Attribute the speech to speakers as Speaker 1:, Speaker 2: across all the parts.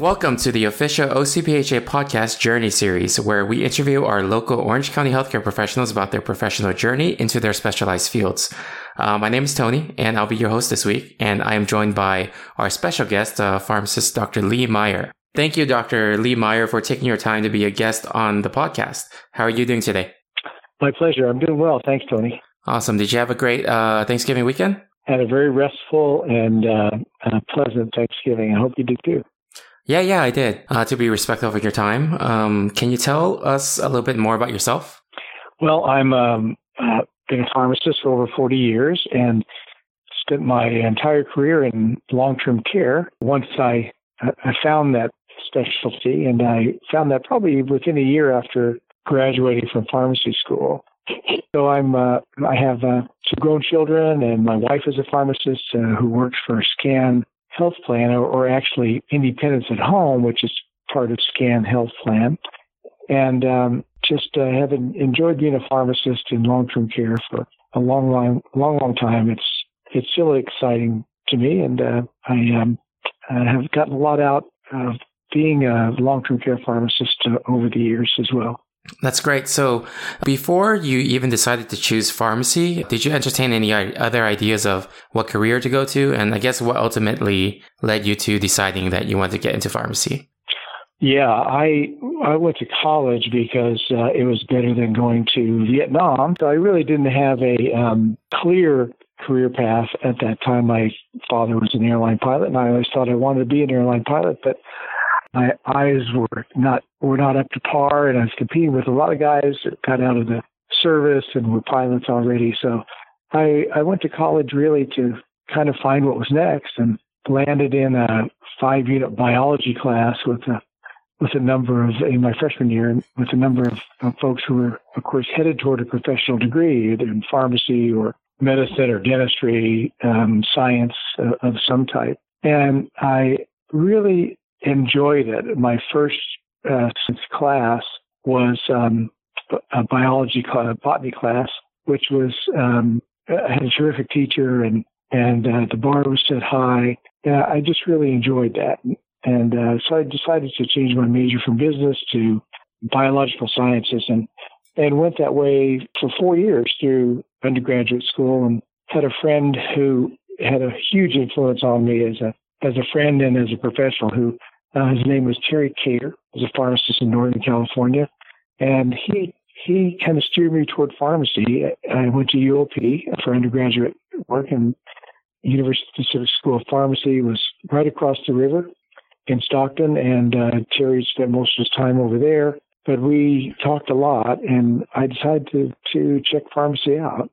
Speaker 1: Welcome to the official OCPHA podcast journey series, where we interview our local Orange County healthcare professionals about their professional journey into their specialized fields. Uh, my name is Tony, and I'll be your host this week. And I am joined by our special guest, uh, pharmacist Dr. Lee Meyer. Thank you, Dr. Lee Meyer, for taking your time to be a guest on the podcast. How are you doing today?
Speaker 2: My pleasure. I'm doing well. Thanks, Tony.
Speaker 1: Awesome. Did you have a great uh, Thanksgiving weekend?
Speaker 2: Had a very restful and uh, pleasant Thanksgiving. I hope you did too.
Speaker 1: Yeah, yeah, I did. Uh, to be respectful of your time, um, can you tell us a little bit more about yourself?
Speaker 2: Well, I'm um, uh, been a pharmacist for over 40 years and spent my entire career in long-term care. Once I I found that specialty, and I found that probably within a year after graduating from pharmacy school. So I'm uh, I have uh, two grown children, and my wife is a pharmacist uh, who works for SCAN Health Plan, or, or actually Independence at Home, which is part of SCAN Health Plan, and um, just uh, enjoyed being a pharmacist in long-term care for a long, long, long, long time. It's it's still exciting to me, and uh, I um, have gotten a lot out of being a long-term care pharmacist uh, over the years as well.
Speaker 1: That's great. So, before you even decided to choose pharmacy, did you entertain any other ideas of what career to go to? And I guess what ultimately led you to deciding that you wanted to get into pharmacy?
Speaker 2: Yeah, I I went to college because uh, it was better than going to Vietnam. So I really didn't have a um, clear career path at that time. My father was an airline pilot, and I always thought I wanted to be an airline pilot, but my eyes were not were not up to par, and I was competing with a lot of guys that got out of the service and were pilots already. So I I went to college really to kind of find what was next, and landed in a five unit biology class with a with a number of in my freshman year with a number of, of folks who were of course headed toward a professional degree either in pharmacy or medicine or dentistry um, science uh, of some type and i really enjoyed it. My first uh, class was um, a biology class, botany class, which was um, I had a terrific teacher and and uh, the bar was set high. Yeah, I just really enjoyed that, and uh, so I decided to change my major from business to biological sciences, and and went that way for four years through undergraduate school, and had a friend who had a huge influence on me as a as a friend and as a professional who uh, his name was Terry Cater. Was a pharmacist in Northern California, and he he kind of steered me toward pharmacy. I went to UOP for undergraduate work, and University of Pacific School of Pharmacy was right across the river in Stockton, and uh, Terry spent most of his time over there. But we talked a lot, and I decided to to check pharmacy out.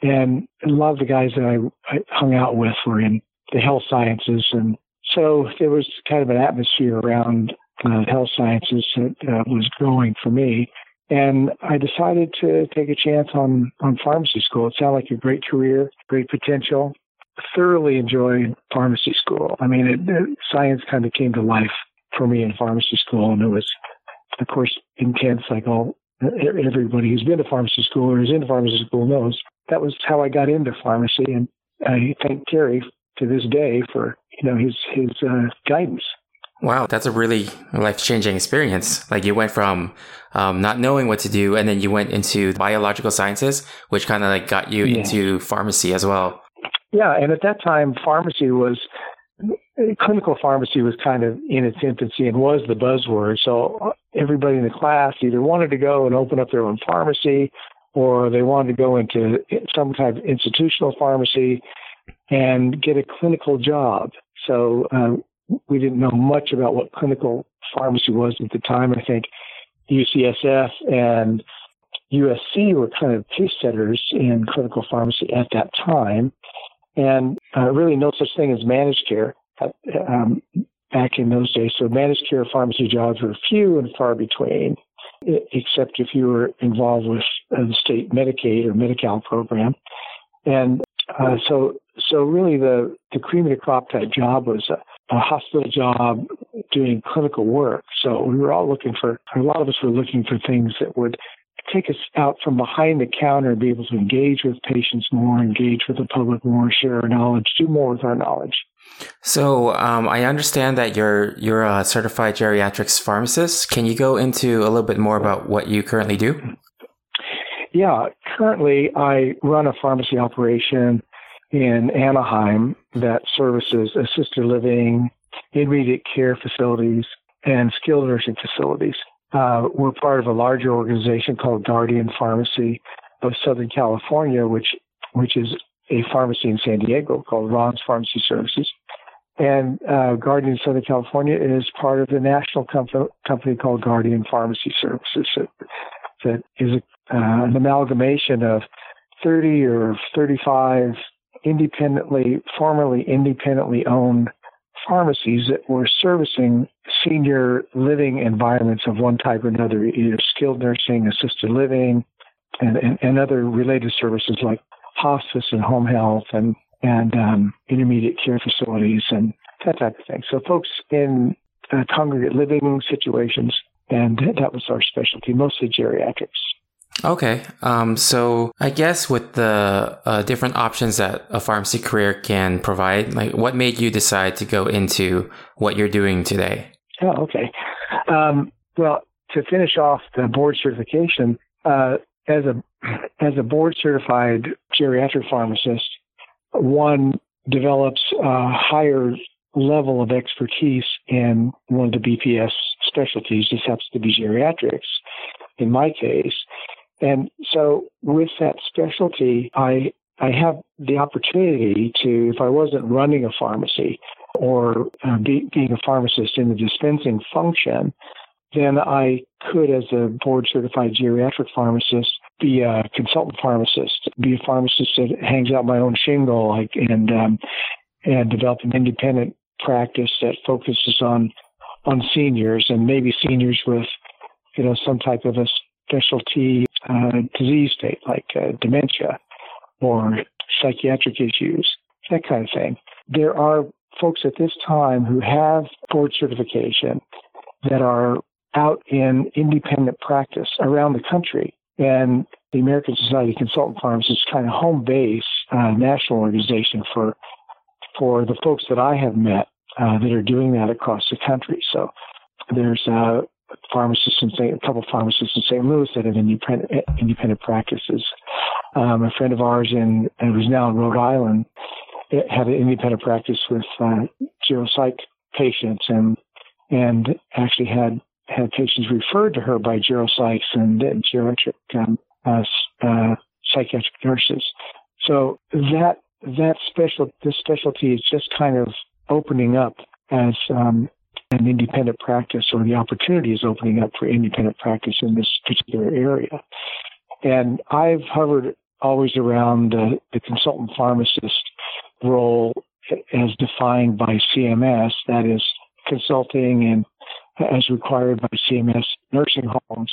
Speaker 2: And a lot of the guys that I, I hung out with were in the health sciences and so there was kind of an atmosphere around uh, health sciences that uh, was growing for me. And I decided to take a chance on, on pharmacy school. It sounded like a great career, great potential. Thoroughly enjoyed pharmacy school. I mean, it, it, science kind of came to life for me in pharmacy school, and it was, of course, intense, like all everybody who's been to pharmacy school or is in pharmacy school knows. That was how I got into pharmacy, and I thank Terry to this day for you know his his uh, guidance.
Speaker 1: Wow, that's a really life changing experience. Like you went from um, not knowing what to do, and then you went into biological sciences, which kind of like got you yeah. into pharmacy as well.
Speaker 2: Yeah, and at that time, pharmacy was clinical pharmacy was kind of in its infancy and was the buzzword. So uh, everybody in the class either wanted to go and open up their own pharmacy, or they wanted to go into some kind of institutional pharmacy and get a clinical job. So um, we didn't know much about what clinical pharmacy was at the time. I think UCSF and USC were kind of pace setters in clinical pharmacy at that time, and uh, really no such thing as managed care um, back in those days. So managed care pharmacy jobs were few and far between, except if you were involved with uh, the state Medicaid or Medi-Cal program. And uh, so, so really the, the cream of the crop type job was a, a hospital job doing clinical work. So we were all looking for, a lot of us were looking for things that would take us out from behind the counter and be able to engage with patients more, engage with the public more, share our knowledge, do more with our knowledge.
Speaker 1: So um, I understand that you're you're a certified geriatrics pharmacist. Can you go into a little bit more about what you currently do?
Speaker 2: Yeah, currently I run a pharmacy operation in Anaheim that services assisted living, intermediate care facilities, and skilled nursing facilities. Uh, we're part of a larger organization called Guardian Pharmacy of Southern California, which which is a pharmacy in San Diego called Ron's Pharmacy Services. And uh, Guardian Southern California is part of the national com- company called Guardian Pharmacy Services that, that is a, uh, an amalgamation of 30 or 35 independently, formerly independently owned pharmacies that were servicing senior living environments of one type or another, either skilled nursing, assisted living, and, and, and other related services like hospice and home health and and um, intermediate care facilities and that type of thing. So folks in uh, congregate living situations, and that was our specialty, mostly geriatrics.
Speaker 1: Okay. Um, so I guess with the uh, different options that a pharmacy career can provide, like what made you decide to go into what you're doing today?
Speaker 2: Oh, okay. Um, well, to finish off the board certification, uh, as a as a board certified geriatric pharmacist, one develops a higher level of expertise in one of the BPS specialties. This happens to be geriatrics in my case. And so with that specialty, I I have the opportunity to, if I wasn't running a pharmacy or uh, be, being a pharmacist in the dispensing function, then I could, as a board certified geriatric pharmacist, be a consultant pharmacist, be a pharmacist that hangs out my own shingle, like and um, and develop an independent practice that focuses on on seniors and maybe seniors with you know some type of a specialty uh, disease state like uh, dementia or psychiatric issues, that kind of thing. There are folks at this time who have board certification that are out in independent practice around the country. And the American Society of Consultant Pharmacists is kind of home base uh, national organization for for the folks that I have met uh, that are doing that across the country. So there's uh, pharmacists in St. a couple of pharmacists in St. Louis that have independent independent practices. Um, a friend of ours in and who's now in Rhode Island had an independent practice with uh, geropsych patients and and actually had had patients referred to her by geropsychs and, and geriatric um, uh, uh, psychiatric nurses. So that that special this specialty is just kind of opening up as um, an independent practice, or the opportunity is opening up for independent practice in this particular area. And I've hovered always around the, the consultant pharmacist role as defined by CMS, that is consulting and as required by CMS nursing homes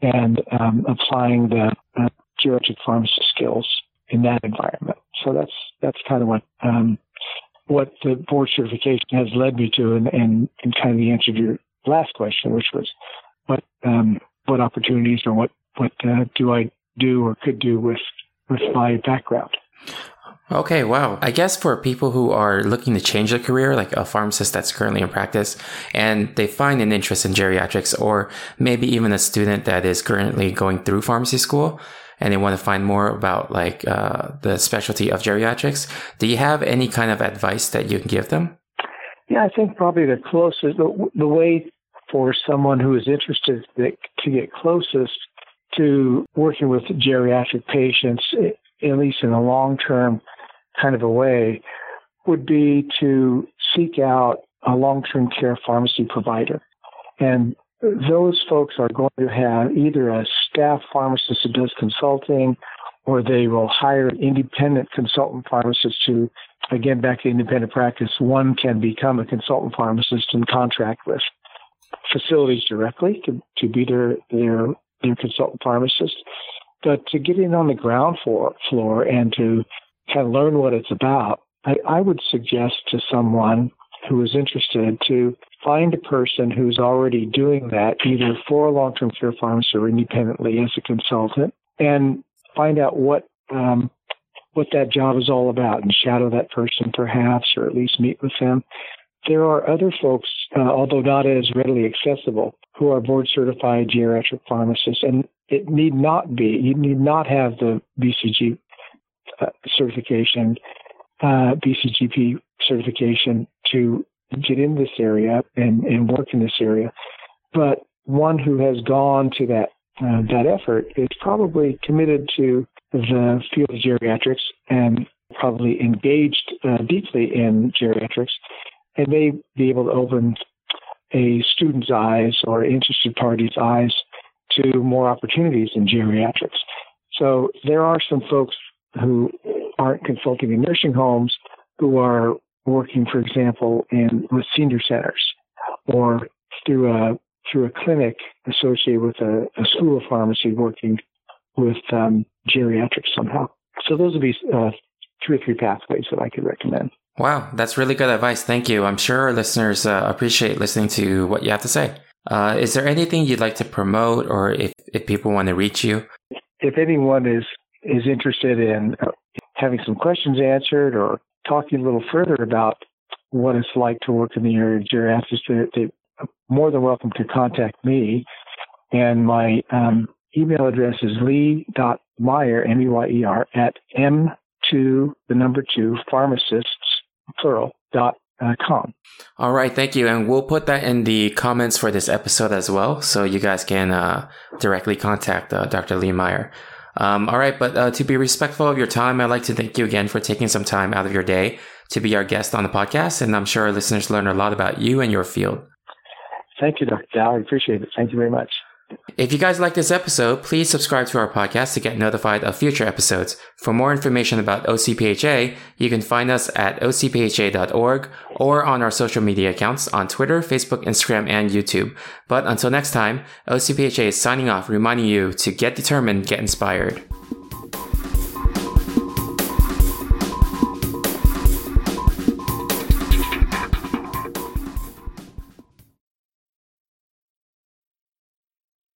Speaker 2: and um, applying the uh, geriatric pharmacist skills in that environment. So that's that's kind of what um, what the board certification has led me to, and, and, and kind of the answer to your last question, which was what um, what opportunities or what what uh, do I do or could do with with my background.
Speaker 1: Okay, wow. I guess for people who are looking to change their career, like a pharmacist that's currently in practice, and they find an interest in geriatrics, or maybe even a student that is currently going through pharmacy school, and they want to find more about like uh, the specialty of geriatrics, do you have any kind of advice that you can give them?
Speaker 2: Yeah, I think probably the closest, the, the way for someone who is interested to get closest to working with geriatric patients, at least in the long term, kind of a way would be to seek out a long term care pharmacy provider. And those folks are going to have either a staff pharmacist who does consulting or they will hire independent consultant pharmacists who, again, back to independent practice, one can become a consultant pharmacist and contract with facilities directly to, to be their, their, their consultant pharmacist. But to get in on the ground floor, floor and to kind of learn what it's about, I, I would suggest to someone who is interested to find a person who's already doing that, either for a long-term care pharmacist or independently as a consultant, and find out what um, what that job is all about and shadow that person perhaps, or at least meet with them. There are other folks, uh, although not as readily accessible, who are board certified geriatric pharmacists, and it need not be. You need not have the BCG uh, certification, uh, BCGP certification to get in this area and, and work in this area. But one who has gone to that uh, that effort is probably committed to the field of geriatrics and probably engaged uh, deeply in geriatrics and may be able to open a student's eyes or interested party's eyes to more opportunities in geriatrics. So there are some folks who aren't consulting in nursing homes who are working, for example, in with senior centers or through a through a clinic associated with a, a school of pharmacy working with um, geriatrics somehow. So those would be uh, two or three pathways that I could recommend.
Speaker 1: Wow, that's really good advice. Thank you. I'm sure our listeners uh, appreciate listening to what you have to say. Uh, is there anything you'd like to promote, or if, if people want to reach you?
Speaker 2: If anyone is is interested in uh, having some questions answered or talking a little further about what it's like to work in the area of geriatrics, they, are more than welcome to contact me. And my um, email address is lee.meyer, M-E-Y-E-R, at m2, the number two, pharmacists, plural, dot uh, com.
Speaker 1: All right, thank you. And we'll put that in the comments for this episode as well. So you guys can uh, directly contact uh, Dr. Lee Meyer. Um, all right, but uh, to be respectful of your time, I'd like to thank you again for taking some time out of your day to be our guest on the podcast. And I'm sure our listeners learn a lot about you and your field.
Speaker 2: Thank you, Dr. Dow. I appreciate it. Thank you very much.
Speaker 1: If you guys like this episode, please subscribe to our podcast to get notified of future episodes. For more information about OCPHA, you can find us at ocpha.org or on our social media accounts on Twitter, Facebook, Instagram, and YouTube. But until next time, OCPHA is signing off, reminding you to get determined, get inspired.